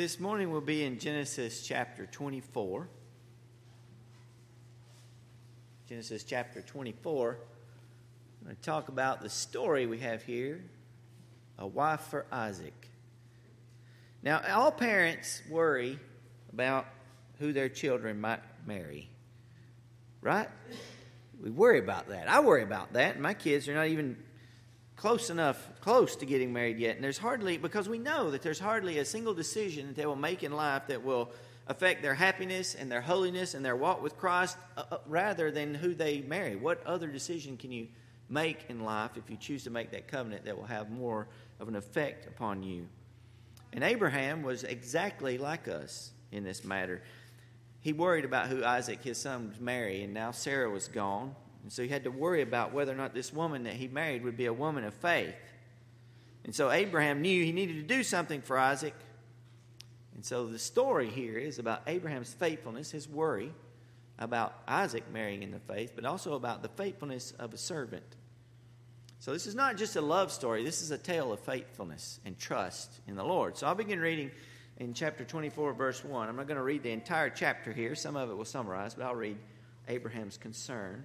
This morning we'll be in Genesis chapter 24. Genesis chapter 24. I'm going to talk about the story we have here a wife for Isaac. Now, all parents worry about who their children might marry, right? We worry about that. I worry about that. My kids are not even close enough, close to getting married yet. And there's hardly, because we know that there's hardly a single decision that they will make in life that will affect their happiness and their holiness and their walk with Christ uh, uh, rather than who they marry. What other decision can you make in life if you choose to make that covenant that will have more of an effect upon you? And Abraham was exactly like us in this matter. He worried about who Isaac, his son, would marry, and now Sarah was gone, and so he had to worry about whether or not this woman that he married would be a woman of faith. And so Abraham knew he needed to do something for Isaac. And so the story here is about Abraham's faithfulness, his worry about Isaac marrying in the faith, but also about the faithfulness of a servant. So this is not just a love story, this is a tale of faithfulness and trust in the Lord. So I'll begin reading in chapter 24, verse 1. I'm not going to read the entire chapter here, some of it will summarize, but I'll read Abraham's concern.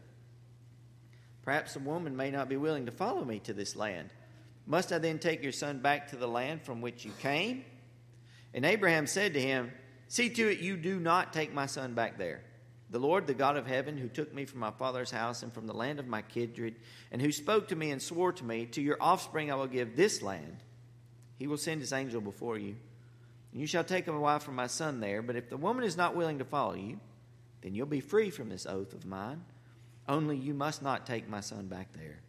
Perhaps a woman may not be willing to follow me to this land. Must I then take your son back to the land from which you came? And Abraham said to him, See to it you do not take my son back there. The Lord, the God of heaven, who took me from my father's house and from the land of my kindred, and who spoke to me and swore to me, To your offspring I will give this land. He will send his angel before you. And you shall take a wife for my son there. But if the woman is not willing to follow you, then you'll be free from this oath of mine. Only you must not take my son back there.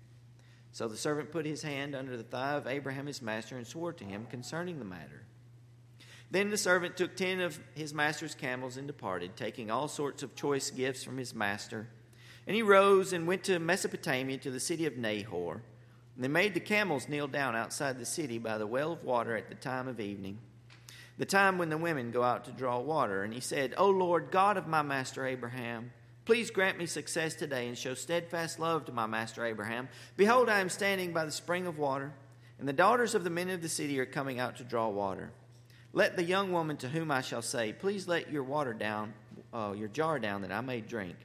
So the servant put his hand under the thigh of Abraham his master and swore to him concerning the matter. Then the servant took ten of his master's camels and departed, taking all sorts of choice gifts from his master. And he rose and went to Mesopotamia to the city of Nahor. And they made the camels kneel down outside the city by the well of water at the time of evening, the time when the women go out to draw water. And he said, O Lord, God of my master Abraham, Please grant me success today and show steadfast love to my master Abraham. Behold, I am standing by the spring of water, and the daughters of the men of the city are coming out to draw water. Let the young woman to whom I shall say, Please let your water down, uh, your jar down, that I may drink.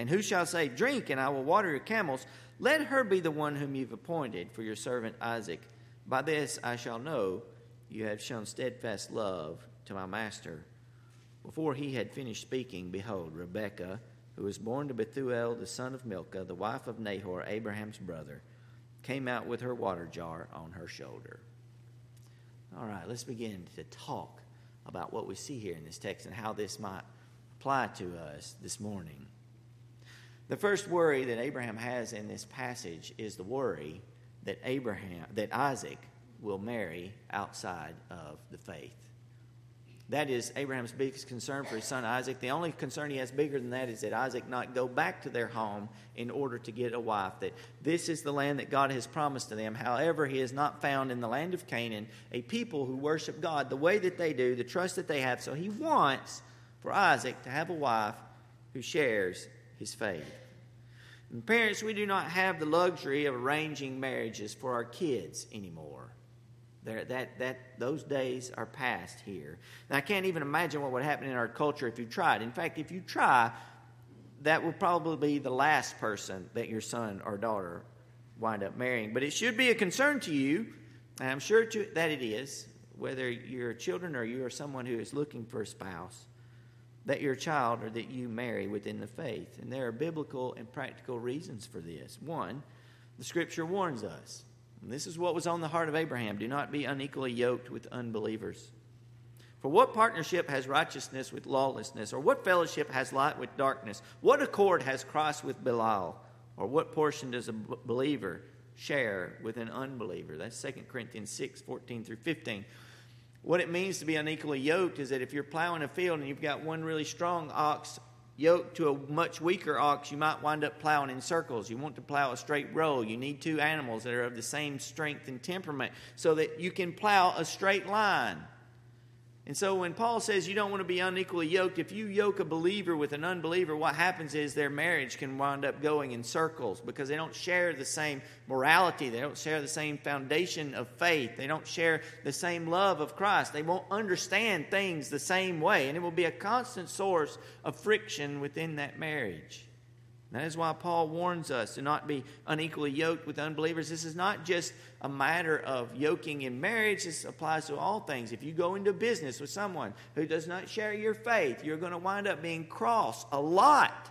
And who shall say, Drink, and I will water your camels? Let her be the one whom you've appointed for your servant Isaac. By this I shall know you have shown steadfast love to my master. Before he had finished speaking, behold, Rebekah who was born to Bethuel, the son of Milcah, the wife of Nahor, Abraham's brother, came out with her water jar on her shoulder. All right, let's begin to talk about what we see here in this text and how this might apply to us this morning. The first worry that Abraham has in this passage is the worry that Abraham that Isaac will marry outside of the faith. That is Abraham's biggest concern for his son Isaac. The only concern he has bigger than that is that Isaac not go back to their home in order to get a wife. That this is the land that God has promised to them. However, he has not found in the land of Canaan a people who worship God the way that they do, the trust that they have. So he wants for Isaac to have a wife who shares his faith. And parents, we do not have the luxury of arranging marriages for our kids anymore. There, that, that, those days are past here. And I can't even imagine what would happen in our culture if you tried. In fact, if you try, that will probably be the last person that your son or daughter wind up marrying. But it should be a concern to you, and I'm sure to, that it is, whether you're children or you are someone who is looking for a spouse, that your child or that you marry within the faith. And there are biblical and practical reasons for this. One, the scripture warns us and this is what was on the heart of Abraham do not be unequally yoked with unbelievers. For what partnership has righteousness with lawlessness? Or what fellowship has light with darkness? What accord has Christ with Belial? Or what portion does a believer share with an unbeliever? That's 2 Corinthians 6 14 through 15. What it means to be unequally yoked is that if you're plowing a field and you've got one really strong ox yoked to a much weaker ox, you might wind up plowing in circles. You want to plow a straight row. You need two animals that are of the same strength and temperament so that you can plow a straight line. And so when Paul says you don't want to be unequally yoked, if you yoke a believer with an unbeliever, what happens is their marriage can wind up going in circles because they don't share the same morality. They don't share the same foundation of faith. They don't share the same love of Christ. They won't understand things the same way. And it will be a constant source of friction within that marriage. That is why Paul warns us to not be unequally yoked with unbelievers. This is not just a matter of yoking in marriage, this applies to all things. If you go into business with someone who does not share your faith, you're going to wind up being cross a lot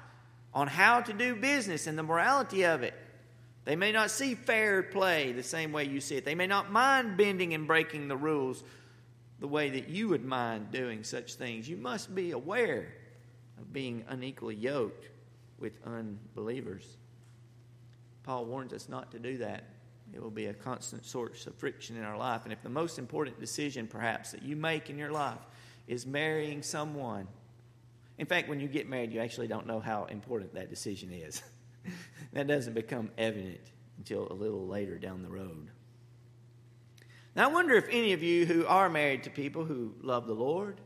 on how to do business and the morality of it. They may not see fair play the same way you see it, they may not mind bending and breaking the rules the way that you would mind doing such things. You must be aware of being unequally yoked with unbelievers. Paul warns us not to do that. It will be a constant source of friction in our life. And if the most important decision, perhaps, that you make in your life is marrying someone, in fact, when you get married, you actually don't know how important that decision is. that doesn't become evident until a little later down the road. Now, I wonder if any of you who are married to people who love the Lord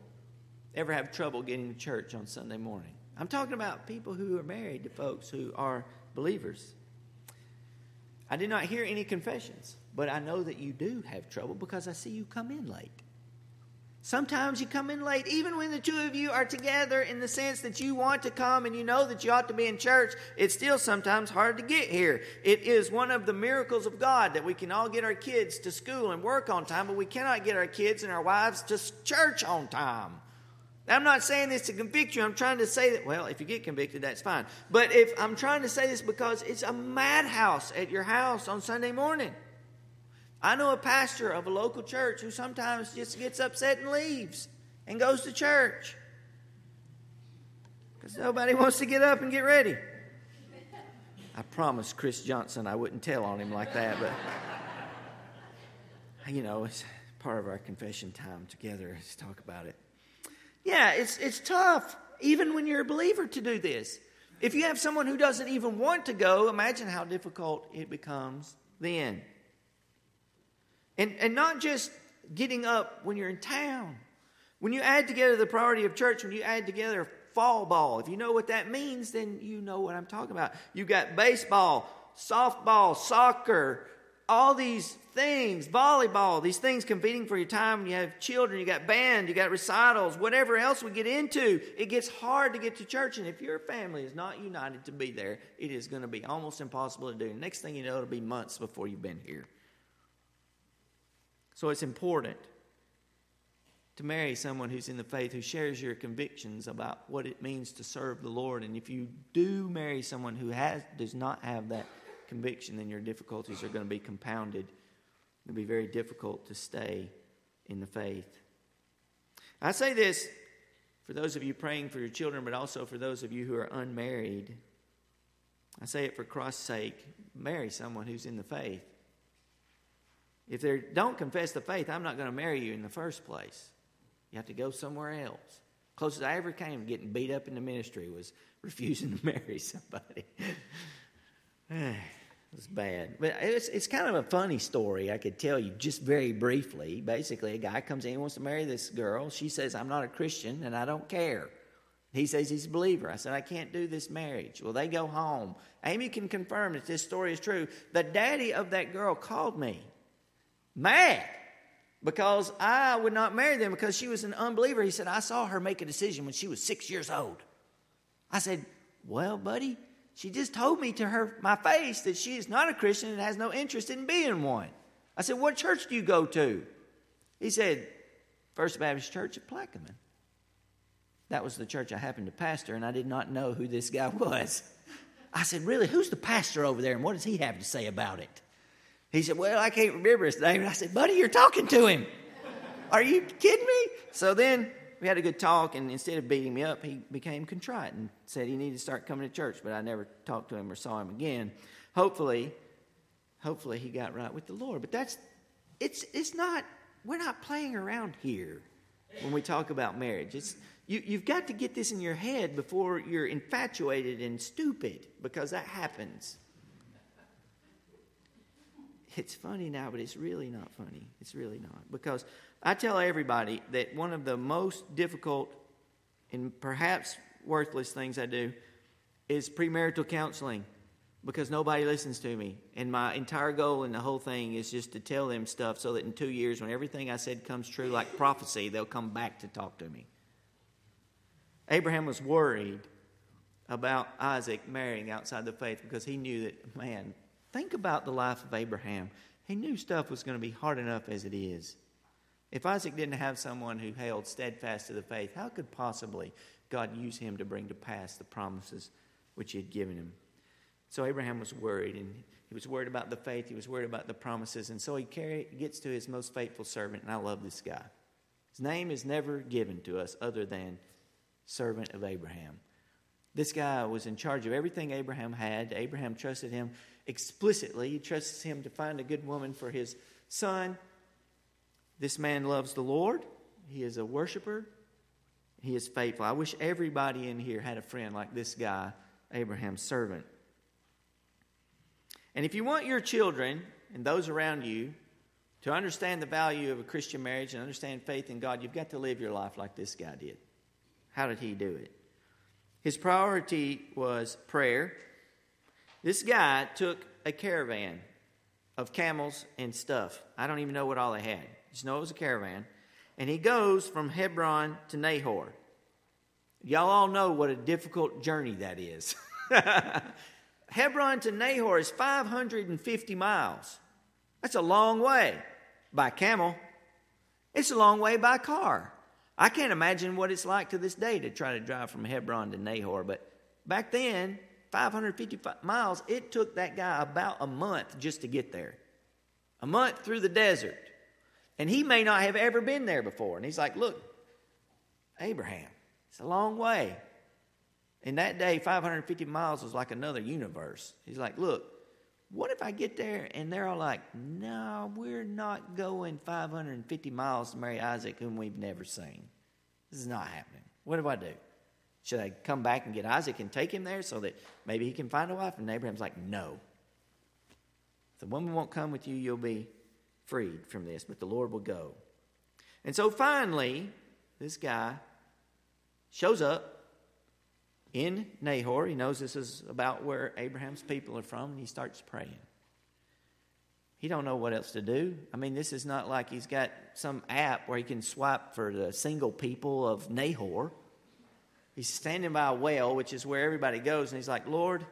ever have trouble getting to church on Sunday morning. I'm talking about people who are married to folks who are believers. I did not hear any confessions, but I know that you do have trouble because I see you come in late. Sometimes you come in late, even when the two of you are together in the sense that you want to come and you know that you ought to be in church. It's still sometimes hard to get here. It is one of the miracles of God that we can all get our kids to school and work on time, but we cannot get our kids and our wives to church on time. I'm not saying this to convict you. I'm trying to say that, well, if you get convicted, that's fine. But if I'm trying to say this because it's a madhouse at your house on Sunday morning. I know a pastor of a local church who sometimes just gets upset and leaves and goes to church because nobody wants to get up and get ready. I promised Chris Johnson I wouldn't tell on him like that, but you know, it's part of our confession time together to talk about it. Yeah, it's, it's tough, even when you're a believer, to do this. If you have someone who doesn't even want to go, imagine how difficult it becomes then. And, and not just getting up when you're in town. When you add together the priority of church, when you add together fall ball, if you know what that means, then you know what I'm talking about. You've got baseball, softball, soccer, all these things, volleyball, these things competing for your time. You have children, you got band, you got recitals, whatever else we get into, it gets hard to get to church. And if your family is not united to be there, it is going to be almost impossible to do. Next thing you know, it'll be months before you've been here. So it's important to marry someone who's in the faith, who shares your convictions about what it means to serve the Lord. And if you do marry someone who has does not have that conviction, then your difficulties are going to be compounded. It'll be very difficult to stay in the faith. I say this for those of you praying for your children, but also for those of you who are unmarried. I say it for Christ's sake marry someone who's in the faith. If they don't confess the faith, I'm not going to marry you in the first place. You have to go somewhere else. Closest I ever came to getting beat up in the ministry was refusing to marry somebody. It's bad. But it's, it's kind of a funny story I could tell you just very briefly. Basically, a guy comes in and wants to marry this girl. She says, I'm not a Christian and I don't care. He says he's a believer. I said, I can't do this marriage. Well, they go home. Amy can confirm that this story is true. The daddy of that girl called me mad because I would not marry them because she was an unbeliever. He said, I saw her make a decision when she was six years old. I said, Well, buddy, she just told me to her my face that she is not a Christian and has no interest in being one. I said, What church do you go to? He said, First Baptist Church at Plaquemine. That was the church I happened to pastor, and I did not know who this guy was. I said, Really? Who's the pastor over there, and what does he have to say about it? He said, Well, I can't remember his name. And I said, Buddy, you're talking to him. Are you kidding me? So then we had a good talk, and instead of beating me up, he became contrite and said he needed to start coming to church, but I never talked to him or saw him again. Hopefully, hopefully he got right with the Lord. But that's it's it's not we're not playing around here when we talk about marriage. It's, you, you've got to get this in your head before you're infatuated and stupid because that happens. It's funny now, but it's really not funny. It's really not. Because I tell everybody that one of the most difficult and perhaps worthless things I do is premarital counseling because nobody listens to me. And my entire goal in the whole thing is just to tell them stuff so that in two years, when everything I said comes true like prophecy, they'll come back to talk to me. Abraham was worried about Isaac marrying outside the faith because he knew that, man, think about the life of Abraham. He knew stuff was going to be hard enough as it is. If Isaac didn't have someone who held steadfast to the faith, how could possibly God use him to bring to pass the promises which he had given him? So Abraham was worried, and he was worried about the faith, he was worried about the promises, and so he gets to his most faithful servant, and I love this guy. His name is never given to us other than servant of Abraham. This guy was in charge of everything Abraham had. Abraham trusted him explicitly. He trusts him to find a good woman for his son. This man loves the Lord. He is a worshiper. He is faithful. I wish everybody in here had a friend like this guy, Abraham's servant. And if you want your children and those around you to understand the value of a Christian marriage and understand faith in God, you've got to live your life like this guy did. How did he do it? His priority was prayer. This guy took a caravan of camels and stuff. I don't even know what all they had. Just know it was a caravan. And he goes from Hebron to Nahor. Y'all all know what a difficult journey that is. Hebron to Nahor is 550 miles. That's a long way by camel. It's a long way by car. I can't imagine what it's like to this day to try to drive from Hebron to Nahor, but back then, 550 miles, it took that guy about a month just to get there. A month through the desert. And he may not have ever been there before. And he's like, Look, Abraham, it's a long way. In that day, 550 miles was like another universe. He's like, look, what if I get there and they're all like, no, we're not going 550 miles to marry Isaac, whom we've never seen? This is not happening. What do I do? Should I come back and get Isaac and take him there so that maybe he can find a wife? And Abraham's like, no. If the woman won't come with you, you'll be freed from this, but the Lord will go. And so finally, this guy shows up in Nahor. He knows this is about where Abraham's people are from, and he starts praying. He don't know what else to do. I mean, this is not like he's got some app where he can swipe for the single people of Nahor. He's standing by a well, which is where everybody goes, and he's like, Lord,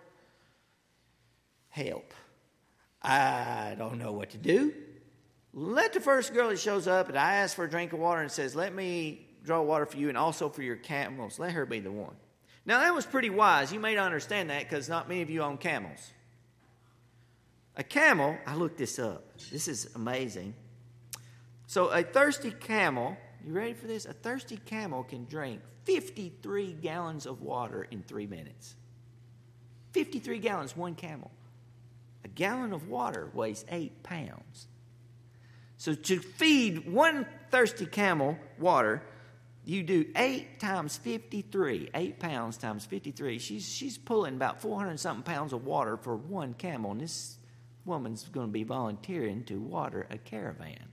help. I don't know what to do. Let the first girl that shows up and I ask for a drink of water and says, Let me draw water for you and also for your camels, let her be the one. Now, that was pretty wise. You may not understand that because not many of you own camels. A camel, I looked this up. This is amazing. So, a thirsty camel, you ready for this? A thirsty camel can drink 53 gallons of water in three minutes. 53 gallons, one camel. A gallon of water weighs eight pounds. So, to feed one thirsty camel water, you do 8 times 53, 8 pounds times 53. She's, she's pulling about 400 something pounds of water for one camel, and this woman's going to be volunteering to water a caravan.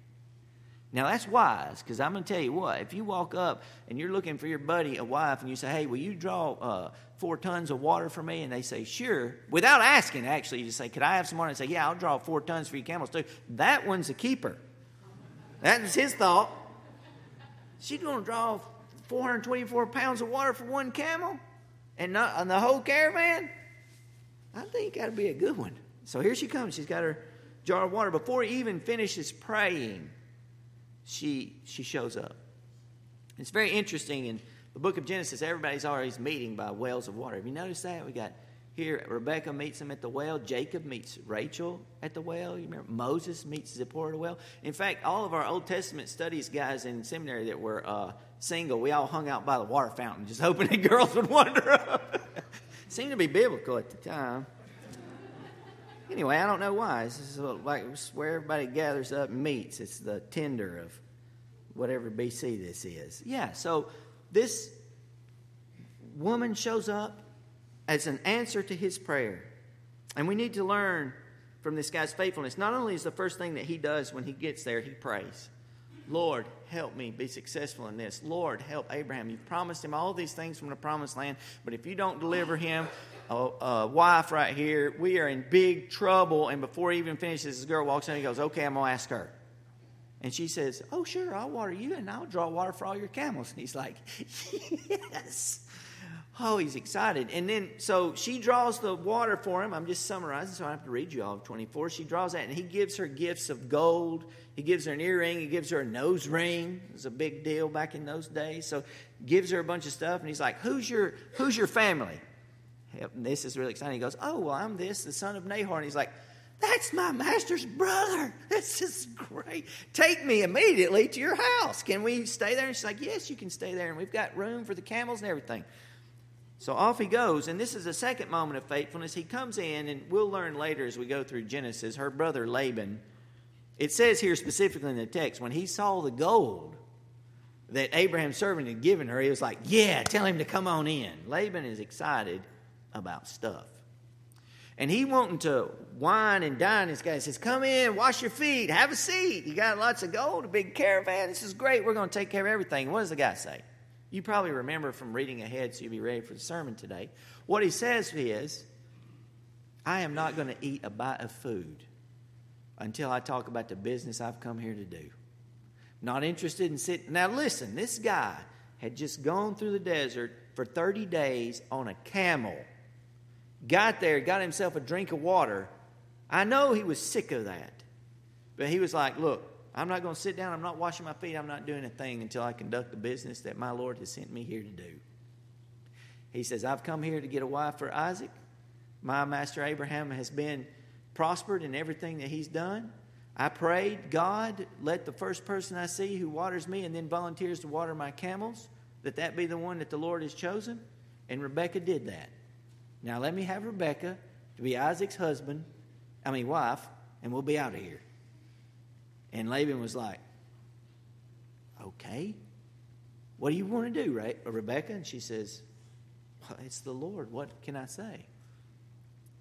Now that's wise, because I'm going to tell you what, if you walk up and you're looking for your buddy a wife and you say, hey, will you draw uh, four tons of water for me? And they say, sure, without asking, actually, you just say, could I have some water? And say, yeah, I'll draw four tons for your camels too. That one's a keeper. That was his thought. She's going to draw 424 pounds of water for one camel and not on the whole caravan? I think that'd be a good one. So here she comes. She's got her jar of water. Before he even finishes praying, she, she shows up. It's very interesting in the book of Genesis, everybody's always meeting by wells of water. Have you noticed that? We got here, Rebecca meets him at the well. Jacob meets Rachel at the well. You remember Moses meets Zipporah at the well. In fact, all of our Old Testament studies guys in seminary that were uh, single, we all hung out by the water fountain, just hoping that girls would wander up. Seemed to be biblical at the time. Anyway, I don't know why. This is like where everybody gathers up and meets. It's the Tinder of whatever BC this is. Yeah, so this woman shows up as an answer to his prayer. And we need to learn from this guy's faithfulness. Not only is the first thing that he does when he gets there, he prays. Lord, help me be successful in this. Lord, help Abraham. You've promised him all these things from the promised land, but if you don't deliver him a, a wife right here, we are in big trouble. And before he even finishes, this girl walks in and he goes, Okay, I'm going to ask her. And she says, Oh, sure, I'll water you and I'll draw water for all your camels. And he's like, Yes. Oh, he's excited. And then, so she draws the water for him. I'm just summarizing, so I have to read you all of 24. She draws that, and he gives her gifts of gold. He gives her an earring. He gives her a nose ring. It was a big deal back in those days. So gives her a bunch of stuff, and he's like, Who's your, who's your family? And this is really exciting. He goes, Oh, well, I'm this, the son of Nahor. And he's like, that's my master's brother. This is great. Take me immediately to your house. Can we stay there? And she's like, Yes, you can stay there. And we've got room for the camels and everything. So off he goes, and this is a second moment of faithfulness. He comes in, and we'll learn later as we go through Genesis, her brother Laban. It says here specifically in the text, when he saw the gold that Abraham's servant had given her, he was like, Yeah, tell him to come on in. Laban is excited about stuff. And he wanting to wine and dine this guy. He says, Come in, wash your feet, have a seat. You got lots of gold, a big caravan. This is great. We're going to take care of everything. What does the guy say? You probably remember from reading ahead, so you'll be ready for the sermon today. What he says is, I am not going to eat a bite of food until I talk about the business I've come here to do. Not interested in sitting. Now, listen, this guy had just gone through the desert for 30 days on a camel. Got there, got himself a drink of water. I know he was sick of that. But he was like, Look, I'm not going to sit down. I'm not washing my feet. I'm not doing a thing until I conduct the business that my Lord has sent me here to do. He says, I've come here to get a wife for Isaac. My master Abraham has been prospered in everything that he's done. I prayed, God, let the first person I see who waters me and then volunteers to water my camels, that that be the one that the Lord has chosen. And Rebecca did that. Now let me have Rebecca to be Isaac's husband, I mean wife, and we'll be out of here. And Laban was like, Okay, what do you want to do, right, Rebecca? And she says, well, It's the Lord. What can I say?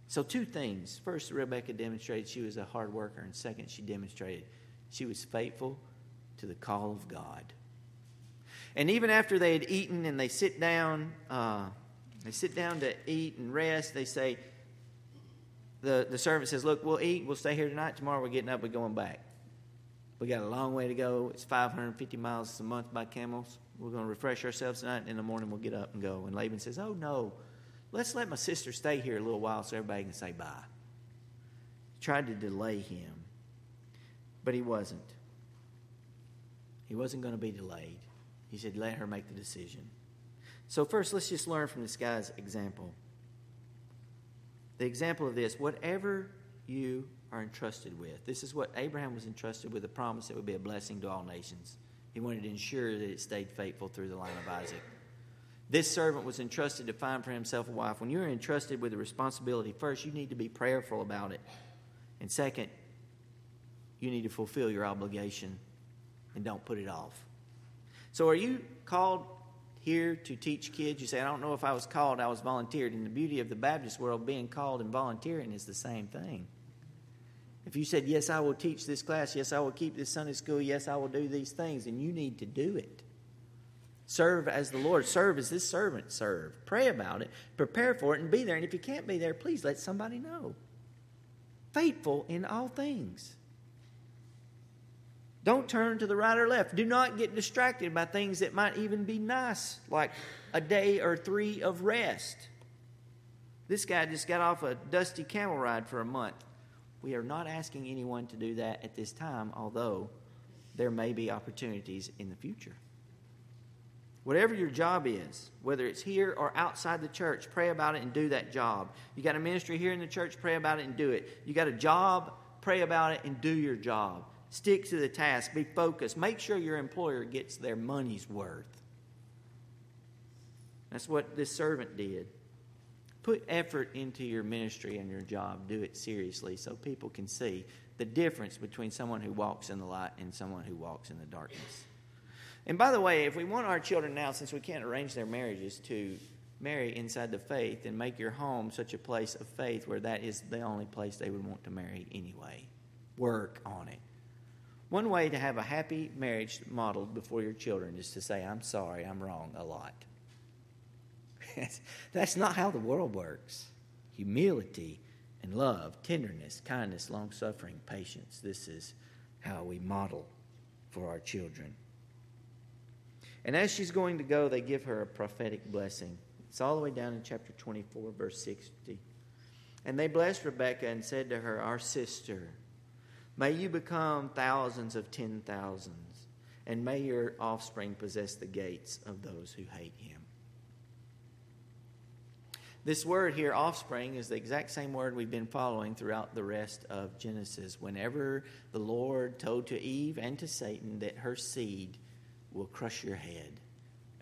So, two things. First, Rebecca demonstrated she was a hard worker, and second, she demonstrated she was faithful to the call of God. And even after they had eaten and they sit down, uh, they sit down to eat and rest, they say, the, the servant says, Look, we'll eat, we'll stay here tonight. Tomorrow we're getting up, we're going back. We got a long way to go. It's 550 miles a month by camels. We're going to refresh ourselves tonight. And in the morning, we'll get up and go. And Laban says, Oh, no. Let's let my sister stay here a little while so everybody can say bye. He tried to delay him, but he wasn't. He wasn't going to be delayed. He said, Let her make the decision. So, first, let's just learn from this guy's example. The example of this whatever you are entrusted with. This is what Abraham was entrusted with a promise that would be a blessing to all nations. He wanted to ensure that it stayed faithful through the line of Isaac. This servant was entrusted to find for himself a wife. When you're entrusted with a responsibility, first, you need to be prayerful about it. And second, you need to fulfill your obligation and don't put it off. So, are you called here to teach kids? You say, I don't know if I was called, I was volunteered. And the beauty of the Baptist world, being called and volunteering is the same thing. If you said, Yes, I will teach this class, yes, I will keep this Sunday school, yes, I will do these things, and you need to do it. Serve as the Lord. Serve as this servant serve. Pray about it. Prepare for it and be there. And if you can't be there, please let somebody know. Faithful in all things. Don't turn to the right or left. Do not get distracted by things that might even be nice, like a day or three of rest. This guy just got off a dusty camel ride for a month. We are not asking anyone to do that at this time, although there may be opportunities in the future. Whatever your job is, whether it's here or outside the church, pray about it and do that job. You got a ministry here in the church, pray about it and do it. You got a job, pray about it and do your job. Stick to the task, be focused. Make sure your employer gets their money's worth. That's what this servant did. Put effort into your ministry and your job. Do it seriously so people can see the difference between someone who walks in the light and someone who walks in the darkness. And by the way, if we want our children now, since we can't arrange their marriages, to marry inside the faith and make your home such a place of faith where that is the only place they would want to marry anyway, work on it. One way to have a happy marriage modeled before your children is to say, I'm sorry, I'm wrong a lot. That's not how the world works. Humility and love, tenderness, kindness, long suffering, patience. This is how we model for our children. And as she's going to go, they give her a prophetic blessing. It's all the way down in chapter 24, verse 60. And they blessed Rebekah and said to her, Our sister, may you become thousands of ten thousands, and may your offspring possess the gates of those who hate him. This word here, offspring, is the exact same word we've been following throughout the rest of Genesis. Whenever the Lord told to Eve and to Satan that her seed will crush your head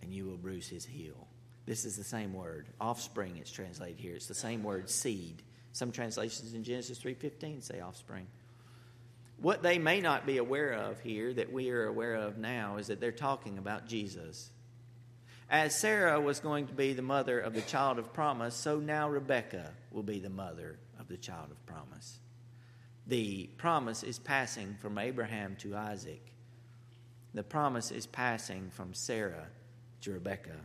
and you will bruise his heel. This is the same word. Offspring it's translated here. It's the same word seed. Some translations in Genesis 3:15 say offspring. What they may not be aware of here that we are aware of now is that they're talking about Jesus. As Sarah was going to be the mother of the child of promise, so now Rebekah will be the mother of the child of promise. The promise is passing from Abraham to Isaac. The promise is passing from Sarah to Rebekah.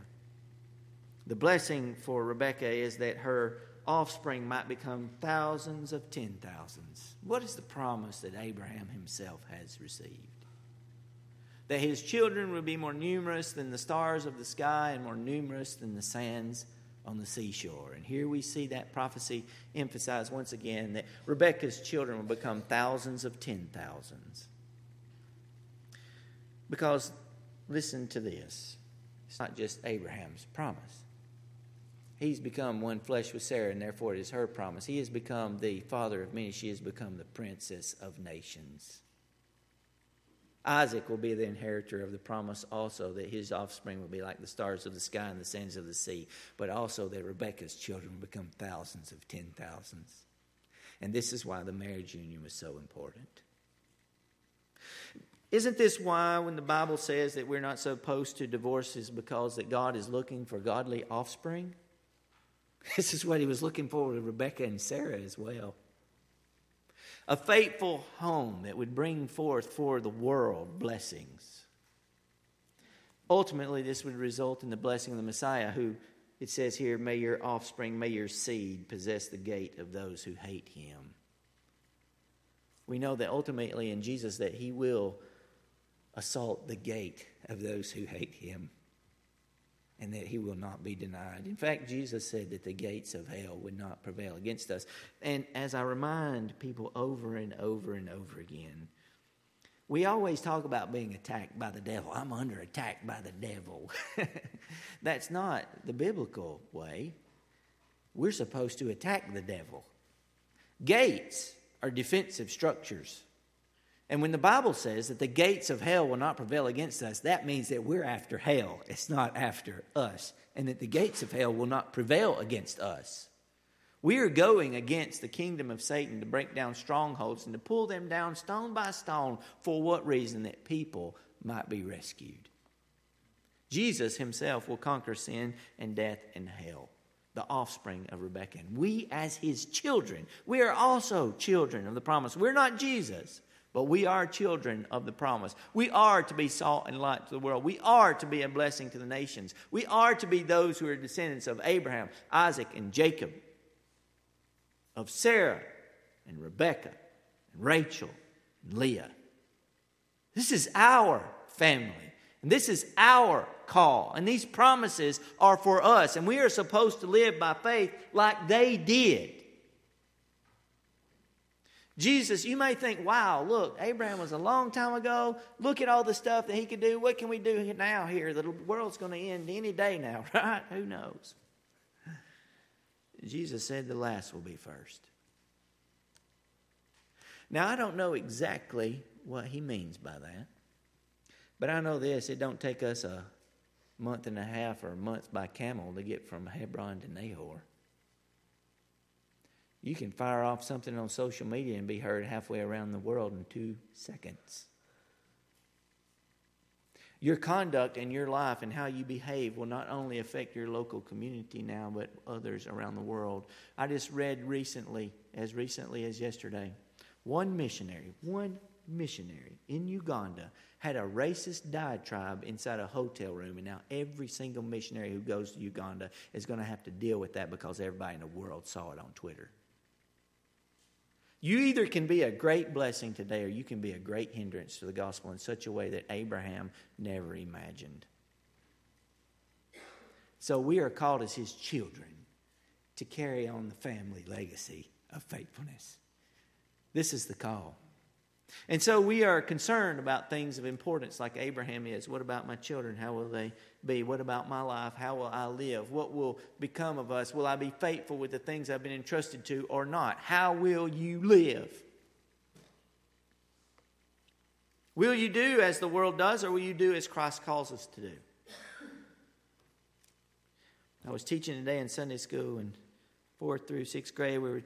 The blessing for Rebekah is that her offspring might become thousands of ten thousands. What is the promise that Abraham himself has received? That his children would be more numerous than the stars of the sky and more numerous than the sands on the seashore. And here we see that prophecy emphasized once again that Rebekah's children will become thousands of ten thousands. Because, listen to this it's not just Abraham's promise. He's become one flesh with Sarah, and therefore it is her promise. He has become the father of many. She has become the princess of nations. Isaac will be the inheritor of the promise also that his offspring will be like the stars of the sky and the sands of the sea, but also that Rebekah's children will become thousands of ten thousands. And this is why the marriage union was so important. Isn't this why when the Bible says that we're not supposed to divorce is because that God is looking for godly offspring? This is what he was looking for with Rebekah and Sarah as well a faithful home that would bring forth for the world blessings. Ultimately, this would result in the blessing of the Messiah, who it says here, may your offspring, may your seed possess the gate of those who hate him. We know that ultimately in Jesus that he will assault the gate of those who hate him and that he will not be denied. In fact, Jesus said that the gates of hell would not prevail against us. And as I remind people over and over and over again, we always talk about being attacked by the devil. I'm under attack by the devil. That's not the biblical way. We're supposed to attack the devil. Gates are defensive structures. And when the Bible says that the gates of hell will not prevail against us, that means that we're after hell. It's not after us. And that the gates of hell will not prevail against us. We are going against the kingdom of Satan to break down strongholds and to pull them down stone by stone. For what reason? That people might be rescued. Jesus himself will conquer sin and death and hell, the offspring of Rebekah. And we, as his children, we are also children of the promise. We're not Jesus. But we are children of the promise. We are to be salt and light to the world. We are to be a blessing to the nations. We are to be those who are descendants of Abraham, Isaac, and Jacob, of Sarah and Rebekah and Rachel and Leah. This is our family. And this is our call. And these promises are for us. And we are supposed to live by faith like they did. Jesus, you may think, wow, look, Abraham was a long time ago. Look at all the stuff that he could do. What can we do now here? The world's going to end any day now, right? Who knows? Jesus said the last will be first. Now, I don't know exactly what he means by that, but I know this it don't take us a month and a half or a month by camel to get from Hebron to Nahor. You can fire off something on social media and be heard halfway around the world in two seconds. Your conduct and your life and how you behave will not only affect your local community now, but others around the world. I just read recently, as recently as yesterday, one missionary, one missionary in Uganda had a racist diatribe inside a hotel room, and now every single missionary who goes to Uganda is going to have to deal with that because everybody in the world saw it on Twitter. You either can be a great blessing today or you can be a great hindrance to the gospel in such a way that Abraham never imagined. So we are called as his children to carry on the family legacy of faithfulness. This is the call. And so we are concerned about things of importance like Abraham is. What about my children? How will they be? What about my life? How will I live? What will become of us? Will I be faithful with the things I've been entrusted to or not? How will you live? Will you do as the world does or will you do as Christ calls us to do? I was teaching today in Sunday school in fourth through sixth grade. We were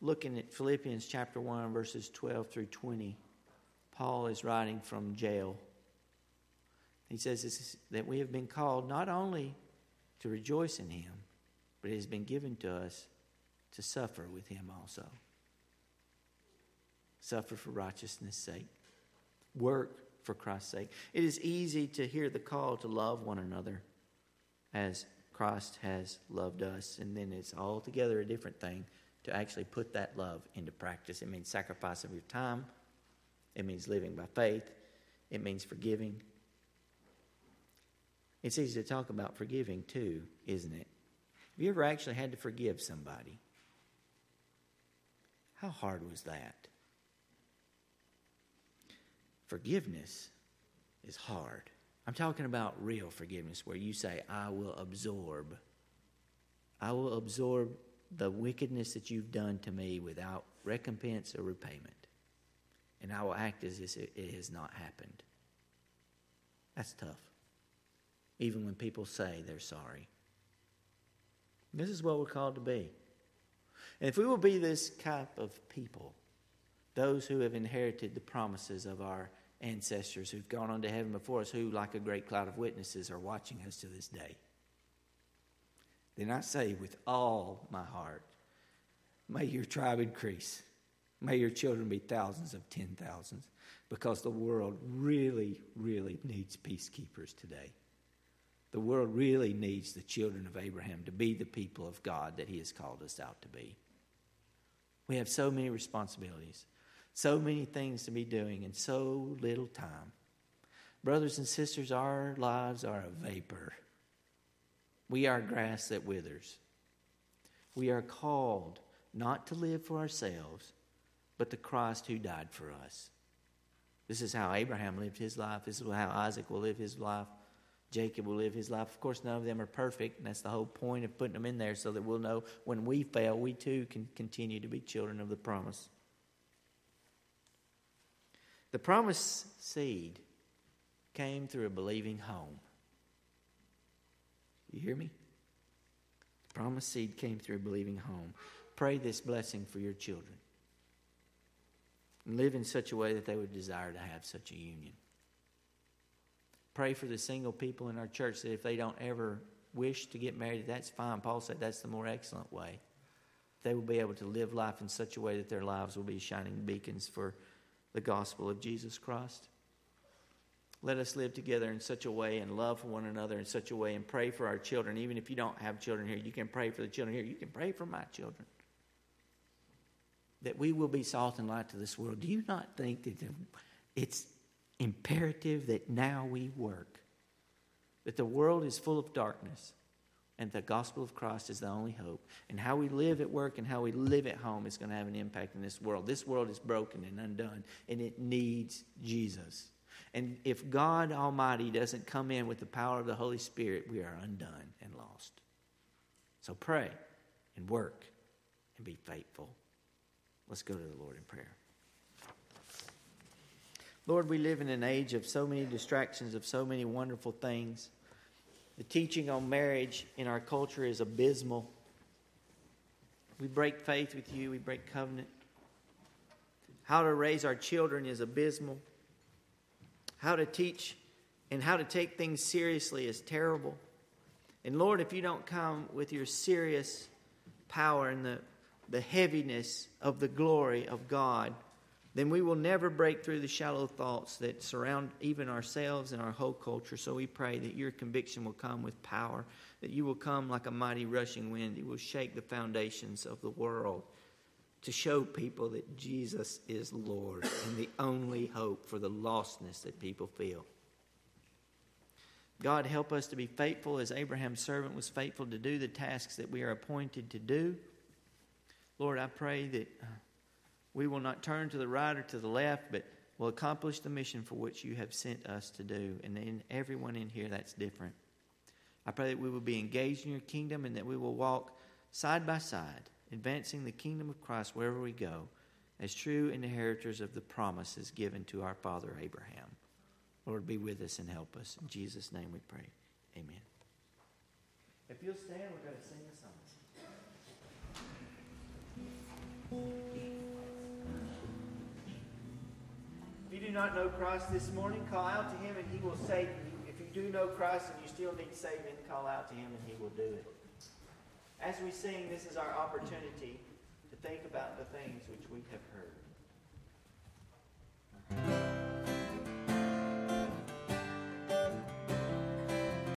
looking at Philippians chapter 1, verses 12 through 20. Paul is writing from jail. He says that we have been called not only to rejoice in him, but it has been given to us to suffer with him also. Suffer for righteousness' sake. Work for Christ's sake. It is easy to hear the call to love one another as Christ has loved us, and then it's altogether a different thing to actually put that love into practice. It means sacrifice of your time, it means living by faith, it means forgiving. It's easy to talk about forgiving too, isn't it? Have you ever actually had to forgive somebody? How hard was that? Forgiveness is hard. I'm talking about real forgiveness where you say, I will absorb. I will absorb the wickedness that you've done to me without recompense or repayment. And I will act as if it has not happened. That's tough. Even when people say they're sorry. This is what we're called to be. And if we will be this type of people, those who have inherited the promises of our ancestors who've gone on to heaven before us, who, like a great cloud of witnesses, are watching us to this day. Then I say with all my heart, may your tribe increase. May your children be thousands of ten thousands, because the world really, really needs peacekeepers today. The world really needs the children of Abraham to be the people of God that he has called us out to be. We have so many responsibilities, so many things to be doing, and so little time. Brothers and sisters, our lives are a vapor. We are grass that withers. We are called not to live for ourselves, but the Christ who died for us. This is how Abraham lived his life. This is how Isaac will live his life. Jacob will live his life. Of course, none of them are perfect, and that's the whole point of putting them in there so that we'll know when we fail, we too can continue to be children of the promise. The promised seed came through a believing home. You hear me? The promised seed came through a believing home. Pray this blessing for your children. And live in such a way that they would desire to have such a union. Pray for the single people in our church that if they don't ever wish to get married, that's fine. Paul said that's the more excellent way. They will be able to live life in such a way that their lives will be shining beacons for the gospel of Jesus Christ. Let us live together in such a way and love one another in such a way and pray for our children. Even if you don't have children here, you can pray for the children here. You can pray for my children. That we will be salt and light to this world. Do you not think that it's imperative that now we work? That the world is full of darkness and the gospel of Christ is the only hope. And how we live at work and how we live at home is going to have an impact in this world. This world is broken and undone, and it needs Jesus. And if God Almighty doesn't come in with the power of the Holy Spirit, we are undone and lost. So pray and work and be faithful. Let's go to the Lord in prayer. Lord, we live in an age of so many distractions, of so many wonderful things. The teaching on marriage in our culture is abysmal. We break faith with you, we break covenant. How to raise our children is abysmal how to teach and how to take things seriously is terrible. And Lord, if you don't come with your serious power and the, the heaviness of the glory of God, then we will never break through the shallow thoughts that surround even ourselves and our whole culture. So we pray that your conviction will come with power, that you will come like a mighty rushing wind. You will shake the foundations of the world to show people that Jesus is Lord and the only hope for the lostness that people feel. God, help us to be faithful as Abraham's servant was faithful to do the tasks that we are appointed to do. Lord, I pray that uh, we will not turn to the right or to the left, but will accomplish the mission for which you have sent us to do. And in everyone in here, that's different. I pray that we will be engaged in your kingdom and that we will walk side by side, advancing the kingdom of Christ wherever we go, as true inheritors of the promises given to our father Abraham. Lord, be with us and help us. In Jesus' name we pray. Amen. If you'll stand, we're going to sing If you do not know Christ this morning, call out to him and he will save you. If you do know Christ and you still need saving, call out to him and he will do it. As we sing, this is our opportunity to think about the things which we have heard.